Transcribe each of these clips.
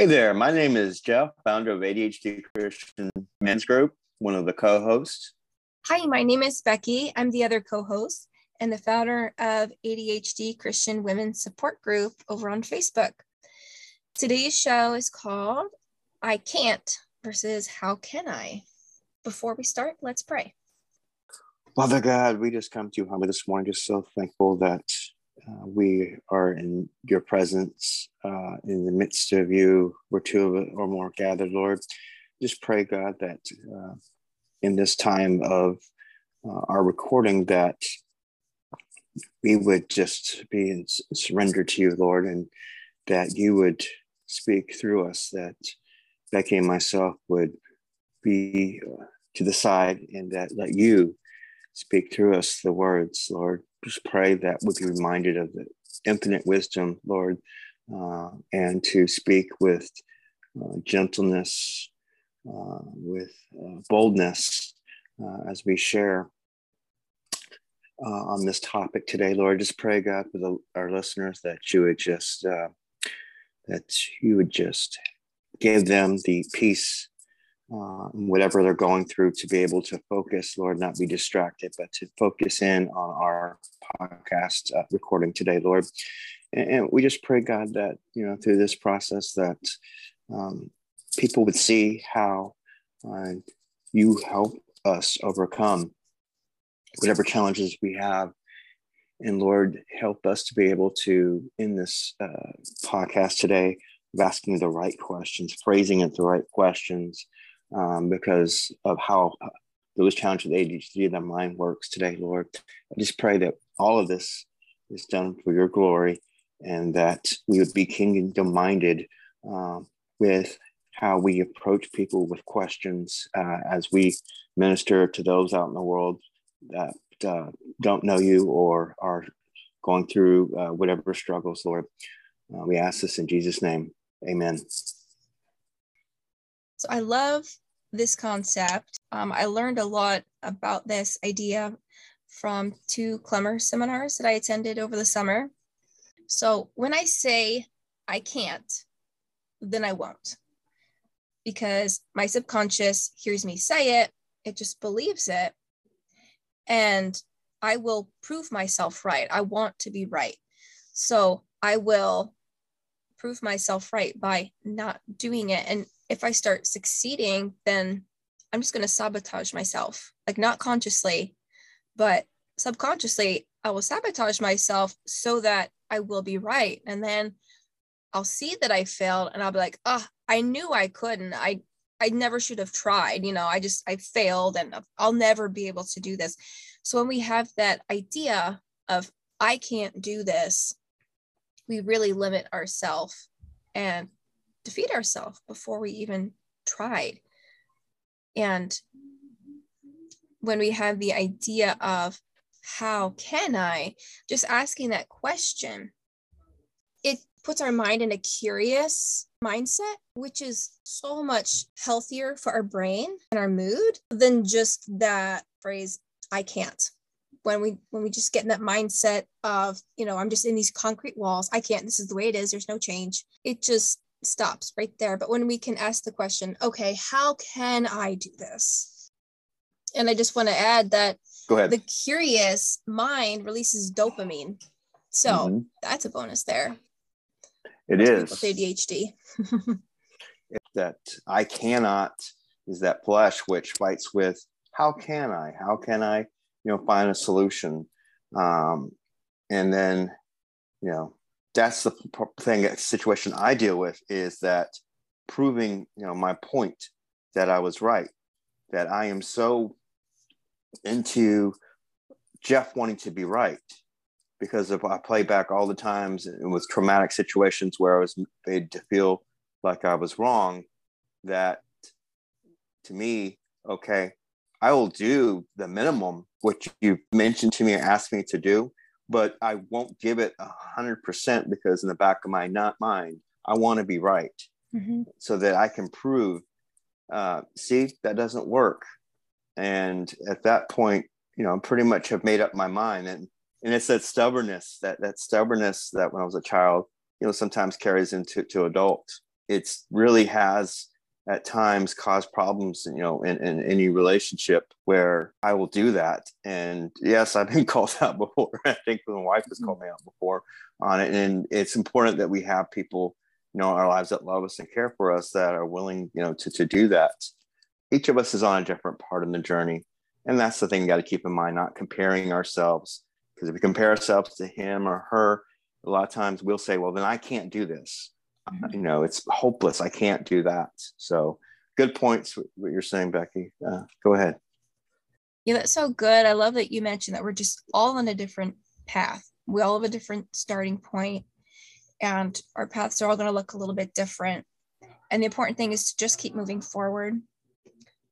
Hey there, my name is Jeff, founder of ADHD Christian Men's Group, one of the co hosts. Hi, my name is Becky. I'm the other co host and the founder of ADHD Christian Women's Support Group over on Facebook. Today's show is called I Can't versus How Can I? Before we start, let's pray. Father God, we just come to you humbly this morning, just so thankful that uh, we are in your presence, uh, in the midst of you, where two or more gathered, Lord. Just pray, God, that uh, in this time of uh, our recording, that we would just be in surrender to you, Lord, and that you would speak through us, that Becky and myself would be uh, to the side, and that let you speak through us the words, Lord just pray that we'll be reminded of the infinite wisdom, Lord, uh, and to speak with uh, gentleness, uh, with uh, boldness uh, as we share uh, on this topic today, Lord. Just pray, God, for the, our listeners that you would just that you would just give them the peace uh, whatever they're going through to be able to focus, Lord, not be distracted, but to focus in on our podcast uh, recording today, Lord. And, and, we just pray, God, that, you know, through this process that um, people would see how uh, you help us overcome whatever challenges we have. And Lord, help us to be able to, in this uh, podcast today, of asking the right questions, phrasing it the right questions, um, because of how those challenges with ADHD that mind works today, Lord. I just pray that all of this is done for your glory and that we would be kingdom minded uh, with how we approach people with questions uh, as we minister to those out in the world that uh, don't know you or are going through uh, whatever struggles, Lord. Uh, we ask this in Jesus' name. Amen. So I love this concept. Um, I learned a lot about this idea from two Klemmer seminars that I attended over the summer. So when I say I can't, then I won't. Because my subconscious hears me say it, it just believes it. And I will prove myself right. I want to be right. So I will prove myself right by not doing it. And if I start succeeding, then I'm just going to sabotage myself, like not consciously, but subconsciously, I will sabotage myself so that I will be right. And then I'll see that I failed and I'll be like, oh, I knew I couldn't. I I never should have tried. You know, I just I failed and I'll never be able to do this. So when we have that idea of I can't do this, we really limit ourselves and defeat ourselves before we even tried. And when we have the idea of how can I, just asking that question, it puts our mind in a curious mindset, which is so much healthier for our brain and our mood than just that phrase, I can't. When we when we just get in that mindset of, you know, I'm just in these concrete walls, I can't, this is the way it is, there's no change. It just stops right there. But when we can ask the question, okay, how can I do this? And I just want to add that Go ahead. the curious mind releases dopamine. So mm-hmm. that's a bonus there. It is with ADHD. that I cannot is that flesh which fights with how can I? How can I, you know, find a solution? Um, and then, you know, that's the thing situation I deal with is that proving you know my point that I was right that I am so into Jeff wanting to be right because if I play back all the times and with traumatic situations where I was made to feel like I was wrong that to me okay I will do the minimum what you mentioned to me and asked me to do but I won't give it a hundred percent because in the back of my not mind, I want to be right mm-hmm. so that I can prove, uh, see, that doesn't work. And at that point, you know, I pretty much have made up my mind. And, and it's that stubbornness, that, that stubbornness that when I was a child, you know, sometimes carries into to adult it's really has at times cause problems you know in, in any relationship where i will do that. And yes i've been called out before. I think my wife has called me out before on it. And it's important that we have people you know in our lives that love us and care for us that are willing you know to, to do that. Each of us is on a different part of the journey. And that's the thing you got to keep in mind not comparing ourselves. Because if we compare ourselves to him or her a lot of times we'll say well then i can't do this. You know it's hopeless. I can't do that. So good points what you're saying becky. Uh, go ahead. Yeah that's so good. I love that you mentioned that we're just all on a different path. We all have a different starting point and our paths are all going to look a little bit different. And the important thing is to just keep moving forward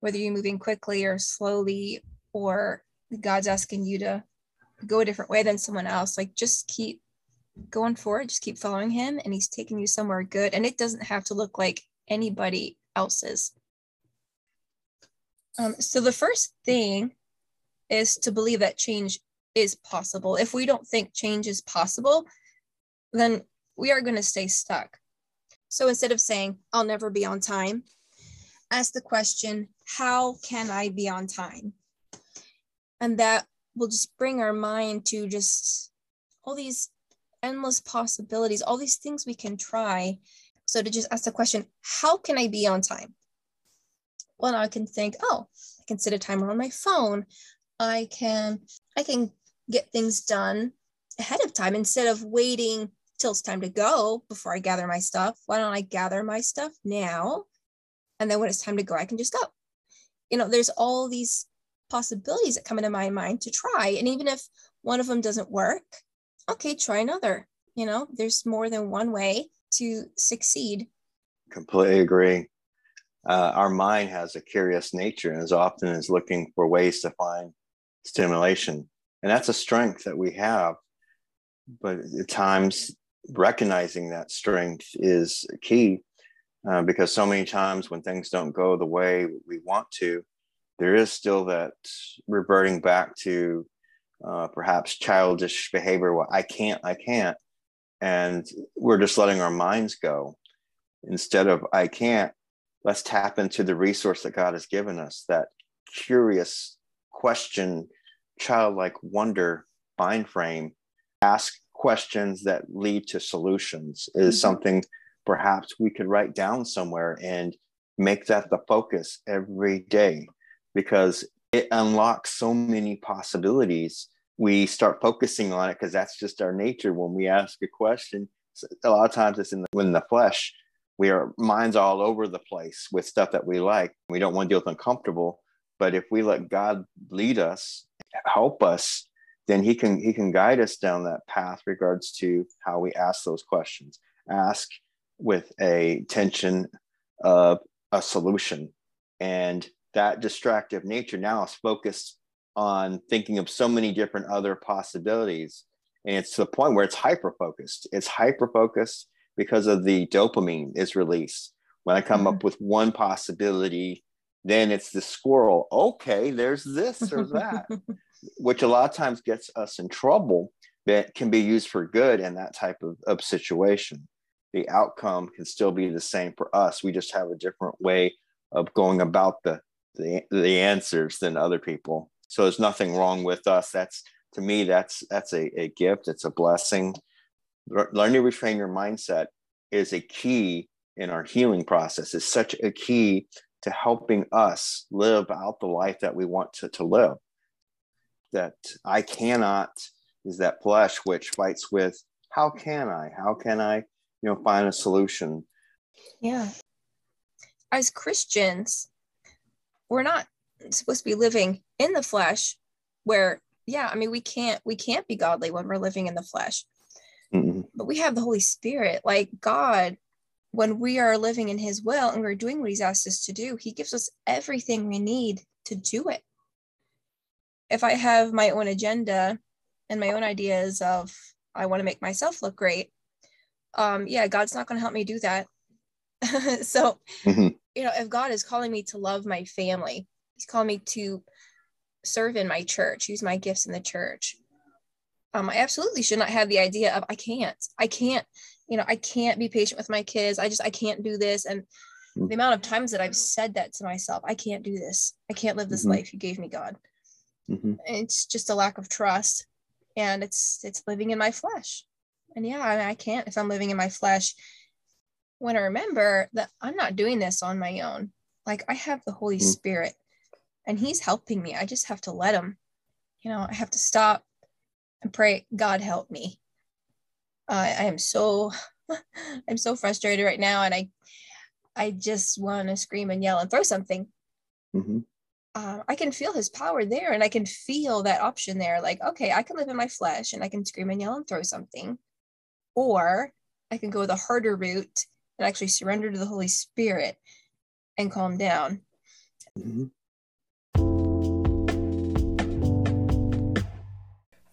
whether you're moving quickly or slowly or god's asking you to go a different way than someone else. Like just keep going forward, just keep following him and he's taking you somewhere good. And it doesn't have to look like anybody else's. Um, so the first thing is to believe that change is possible. If we don't think change is possible, then we are going to stay stuck. So instead of saying, I'll never be on time, ask the question, How can I be on time? And that will just bring our mind to just all these endless possibilities, all these things we can try. So to just ask the question, how can I be on time? Well, I can think, oh, I can set a timer on my phone. I can I can get things done ahead of time instead of waiting till it's time to go before I gather my stuff. Why don't I gather my stuff now? And then when it's time to go, I can just go. You know, there's all these possibilities that come into my mind to try. And even if one of them doesn't work, okay, try another. You know, there's more than one way to succeed. Completely agree. Uh, our mind has a curious nature and as often is looking for ways to find stimulation. And that's a strength that we have. But at times, recognizing that strength is key uh, because so many times when things don't go the way we want to, there is still that reverting back to uh, perhaps childish behavior. Well, I can't, I can't. And we're just letting our minds go. Instead of I can't, let's tap into the resource that God has given us that curious question, childlike wonder mind frame. Ask questions that lead to solutions is mm-hmm. something perhaps we could write down somewhere and make that the focus every day because it unlocks so many possibilities we start focusing on it because that's just our nature. When we ask a question a lot of times it's in the, in the flesh. We are minds all over the place with stuff that we like. We don't want to deal with uncomfortable but if we let god lead us help us then he can he can guide us down that path regards to how we ask those questions. Ask with a tension of a solution. And that distractive nature now is focused on thinking of so many different other possibilities. And it's to the point where it's hyper focused. It's hyper focused because of the dopamine is released. When I come mm-hmm. up with one possibility, then it's the squirrel. Okay, there's this or that, which a lot of times gets us in trouble, but can be used for good in that type of, of situation. The outcome can still be the same for us. We just have a different way of going about the, the, the answers than other people. So there's nothing wrong with us. That's to me, that's that's a, a gift. It's a blessing. Learning to retrain your mindset is a key in our healing process. Is such a key to helping us live out the life that we want to, to live. That I cannot is that flesh which fights with how can I? How can I, you know, find a solution? Yeah. As Christians, we're not supposed to be living in the flesh where yeah i mean we can't we can't be godly when we're living in the flesh mm-hmm. but we have the holy spirit like god when we are living in his will and we're doing what he's asked us to do he gives us everything we need to do it if i have my own agenda and my own ideas of i want to make myself look great um yeah god's not going to help me do that so mm-hmm. you know if god is calling me to love my family he's calling me to serve in my church, use my gifts in the church. Um, I absolutely should not have the idea of I can't, I can't, you know, I can't be patient with my kids. I just, I can't do this. And mm-hmm. the amount of times that I've said that to myself, I can't do this. I can't live this mm-hmm. life you gave me, God. Mm-hmm. It's just a lack of trust, and it's it's living in my flesh. And yeah, I, I can't if I'm living in my flesh. When I remember that I'm not doing this on my own, like I have the Holy mm-hmm. Spirit, and He's helping me. I just have to let Him. You know, I have to stop and pray, God help me. Uh, I am so, I'm so frustrated right now, and I, I just want to scream and yell and throw something. Mm-hmm. Uh, I can feel His power there, and I can feel that option there. Like, okay, I can live in my flesh, and I can scream and yell and throw something, or I can go the harder route and actually surrender to the Holy Spirit and calm down. Mm-hmm.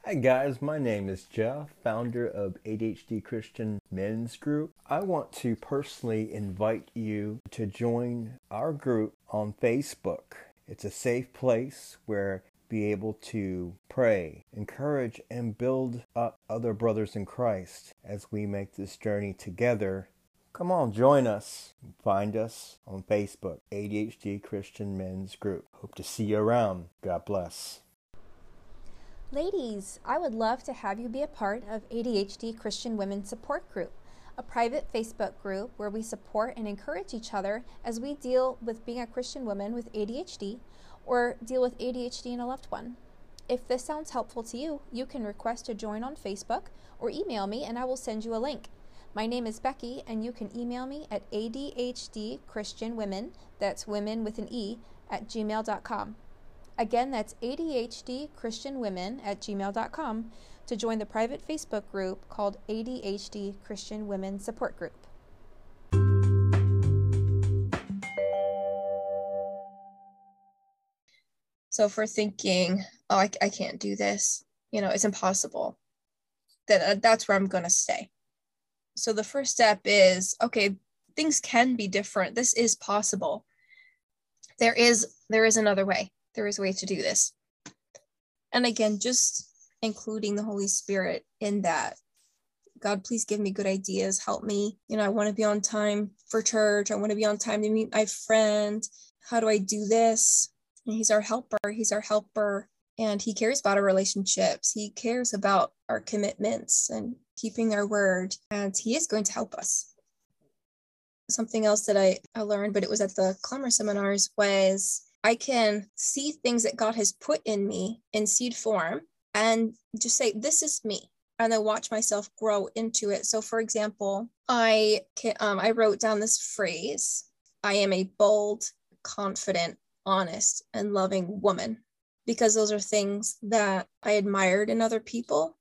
Hi guys, my name is Jeff, founder of ADHD Christian Men's Group. I want to personally invite you to join our group on Facebook. It's a safe place where be able to pray, encourage, and build up other brothers in Christ as we make this journey together. Come on, join us. Find us on Facebook, ADHD Christian Men's Group. Hope to see you around. God bless. Ladies, I would love to have you be a part of ADHD Christian Women Support Group, a private Facebook group where we support and encourage each other as we deal with being a Christian woman with ADHD or deal with ADHD in a loved one. If this sounds helpful to you, you can request to join on Facebook or email me and I will send you a link. My name is Becky, and you can email me at ADHDChristianWomen, that's women with an E, at gmail.com. Again, that's ADHD Christian Women at gmail.com to join the private Facebook group called ADHD Christian Women Support Group. So, for thinking, oh, I, I can't do this, you know, it's impossible, then uh, that's where I'm going to stay. So, the first step is okay, things can be different. This is possible. There is there is another way there is a way to do this. And again, just including the Holy Spirit in that. God, please give me good ideas. Help me. You know, I want to be on time for church. I want to be on time to meet my friend. How do I do this? And he's our helper. He's our helper. And he cares about our relationships. He cares about our commitments and keeping our word. And he is going to help us. Something else that I, I learned, but it was at the Klemmer seminars, was I can see things that God has put in me in seed form and just say, This is me. And then watch myself grow into it. So, for example, I can, um, I wrote down this phrase I am a bold, confident, honest, and loving woman because those are things that I admired in other people.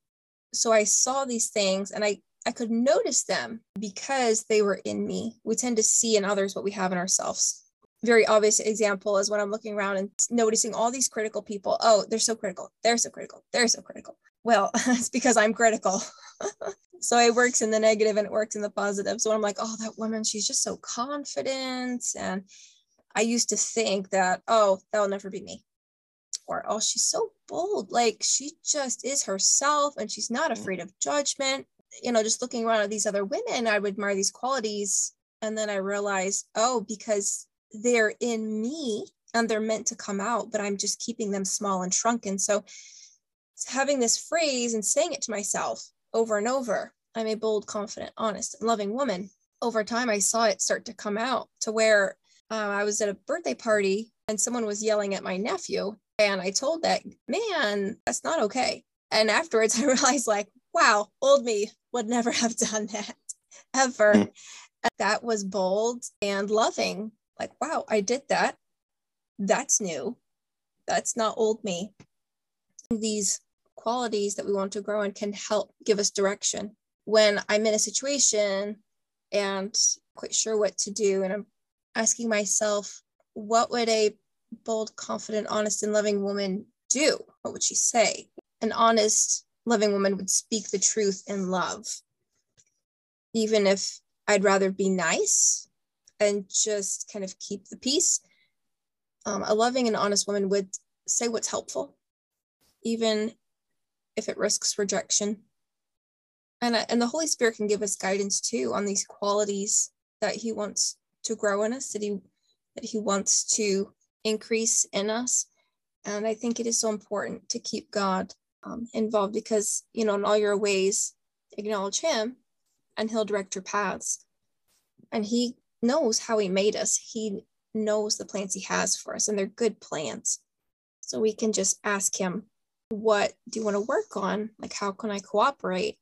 So I saw these things and I, I could notice them because they were in me. We tend to see in others what we have in ourselves very obvious example is when I'm looking around and noticing all these critical people. Oh, they're so critical. They're so critical. They're so critical. Well, it's because I'm critical. so it works in the negative and it works in the positive. So I'm like, oh, that woman, she's just so confident. And I used to think that, oh, that'll never be me. Or, oh, she's so bold. Like she just is herself and she's not mm. afraid of judgment. You know, just looking around at these other women, I would admire these qualities. And then I realized, oh, because they're in me and they're meant to come out, but I'm just keeping them small and shrunken. So having this phrase and saying it to myself over and over I'm a bold, confident, honest, and loving woman. Over time, I saw it start to come out to where uh, I was at a birthday party and someone was yelling at my nephew. And I told that, man, that's not okay. And afterwards, I realized, like, wow, old me would never have done that ever. Mm. That was bold and loving like, wow, I did that. That's new. That's not old me. These qualities that we want to grow in can help give us direction. When I'm in a situation and quite sure what to do, and I'm asking myself, what would a bold, confident, honest, and loving woman do? What would she say? An honest, loving woman would speak the truth in love. Even if I'd rather be nice and just kind of keep the peace. Um, a loving and honest woman would say what's helpful, even if it risks rejection. And, uh, and the Holy Spirit can give us guidance too on these qualities that He wants to grow in us, that He that He wants to increase in us. And I think it is so important to keep God um, involved because, you know, in all your ways, acknowledge Him and He'll direct your paths. And He knows how He made us, He knows the plans He has for us, and they're good plans. So we can just ask Him, What do you want to work on? Like, how can I cooperate?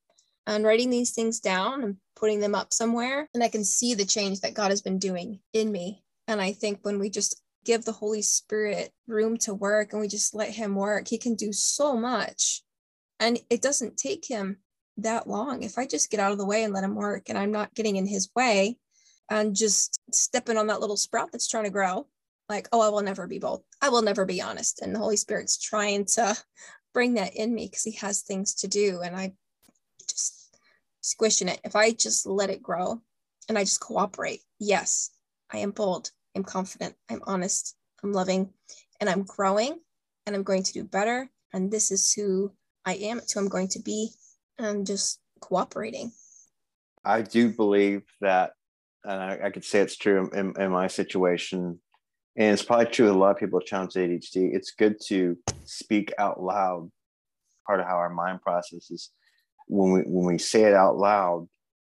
And writing these things down and putting them up somewhere, and I can see the change that God has been doing in me. And I think when we just give the Holy Spirit room to work and we just let Him work, He can do so much. And it doesn't take Him that long. If I just get out of the way and let Him work and I'm not getting in His way and just stepping on that little sprout that's trying to grow, like, oh, I will never be bold. I will never be honest. And the Holy Spirit's trying to bring that in me because He has things to do. And I just squishing it. If I just let it grow and I just cooperate, yes, I am bold. I'm confident, I'm honest, I'm loving, and I'm growing and I'm going to do better. And this is who I am, it's who I'm going to be, and just cooperating. I do believe that, and I, I could say it's true in, in, my situation, and it's probably true with a lot of people with challenged ADHD. It's good to speak out loud. Part of how our mind processes when we when we say it out loud,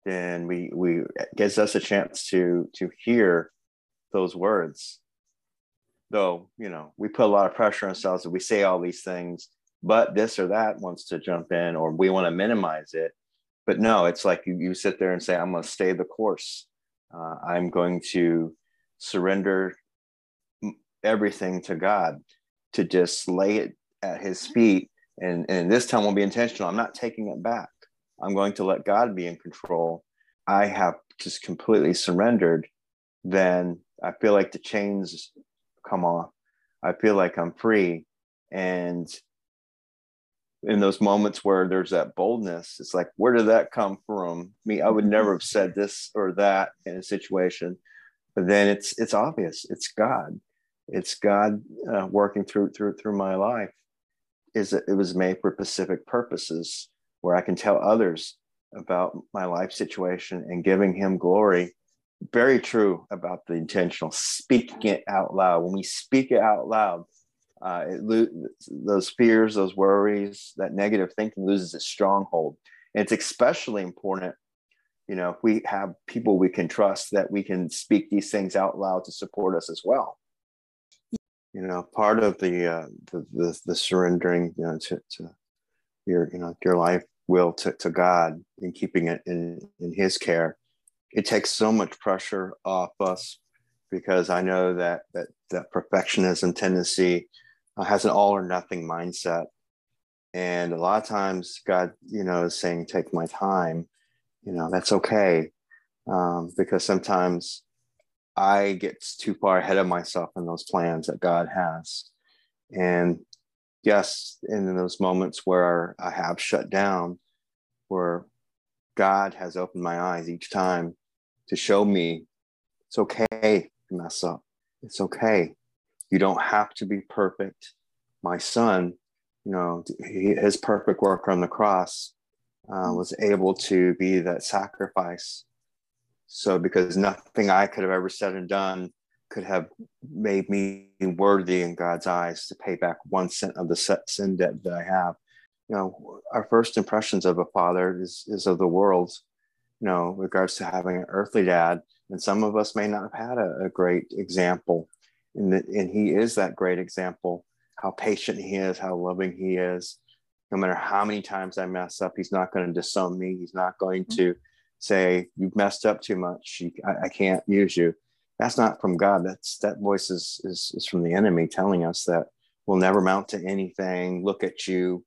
then we we gives us a chance to to hear those words. Though, you know, we put a lot of pressure on ourselves that we say all these things, but this or that wants to jump in or we want to minimize it. But no, it's like you, you sit there and say, I'm going to stay the course. Uh, I'm going to surrender everything to God, to just lay it at his feet. And, and this time will be intentional. I'm not taking it back. I'm going to let God be in control. I have just completely surrendered. Then I feel like the chains come off. I feel like I'm free. And in those moments where there's that boldness, it's like, where did that come from? Me, I would never have said this or that in a situation. But then it's it's obvious. It's God. It's God uh, working through through through my life. Is it, it was made for specific purposes where I can tell others about my life situation and giving Him glory very true about the intentional speaking it out loud. When we speak it out loud, uh, lo- those fears, those worries, that negative thinking loses its stronghold. And it's especially important, you know, if we have people we can trust that we can speak these things out loud to support us as well. You know, part of the uh, the, the, the surrendering, you know, to, to your you know your life will to, to God and keeping it in in His care it takes so much pressure off us because I know that that that perfectionism tendency uh, has an all or nothing mindset, and a lot of times God, you know, is saying, "Take my time," you know, that's okay, um, because sometimes I get too far ahead of myself in those plans that God has, and yes, in those moments where I have shut down, where God has opened my eyes each time to show me it's okay to mess up. It's okay. You don't have to be perfect. My son, you know, he, his perfect work on the cross uh, was able to be that sacrifice. So, because nothing I could have ever said and done could have made me worthy in God's eyes to pay back one cent of the sin debt that I have you know, our first impressions of a father is, is of the world, you know, regards to having an earthly dad. And some of us may not have had a, a great example. And, the, and he is that great example, how patient he is, how loving he is. No matter how many times I mess up, he's not going to disown me. He's not going mm-hmm. to say, You've messed up too much. I, I can't use you. That's not from God. That's that voice is, is, is from the enemy telling us that we'll never mount to anything. Look at you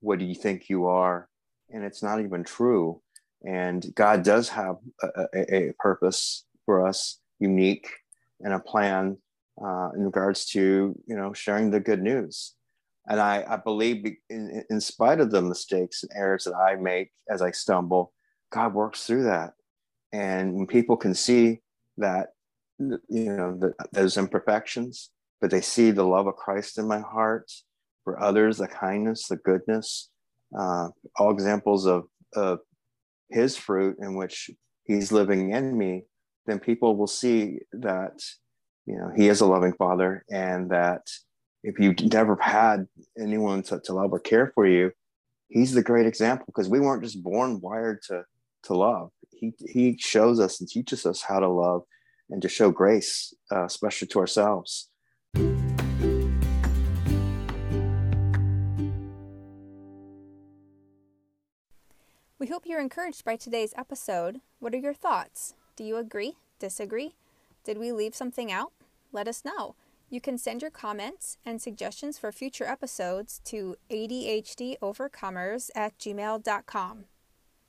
what do you think you are and it's not even true and god does have a, a, a purpose for us unique and a plan uh, in regards to you know sharing the good news. And i, I believe in, in spite of the mistakes and errors that i make as i stumble god works through that. And when people can see that you know the, those imperfections but they see the love of christ in my heart for others, the kindness, the goodness, uh, all examples of, of his fruit in which he's living in me, then people will see that, you know, he is a loving father and that if you've never had anyone to, to love or care for you, he's the great example because we weren't just born wired to, to love. He, he shows us and teaches us how to love and to show grace, uh, especially to ourselves. We hope you're encouraged by today's episode. What are your thoughts? Do you agree? Disagree? Did we leave something out? Let us know. You can send your comments and suggestions for future episodes to ADHDovercomers at gmail.com.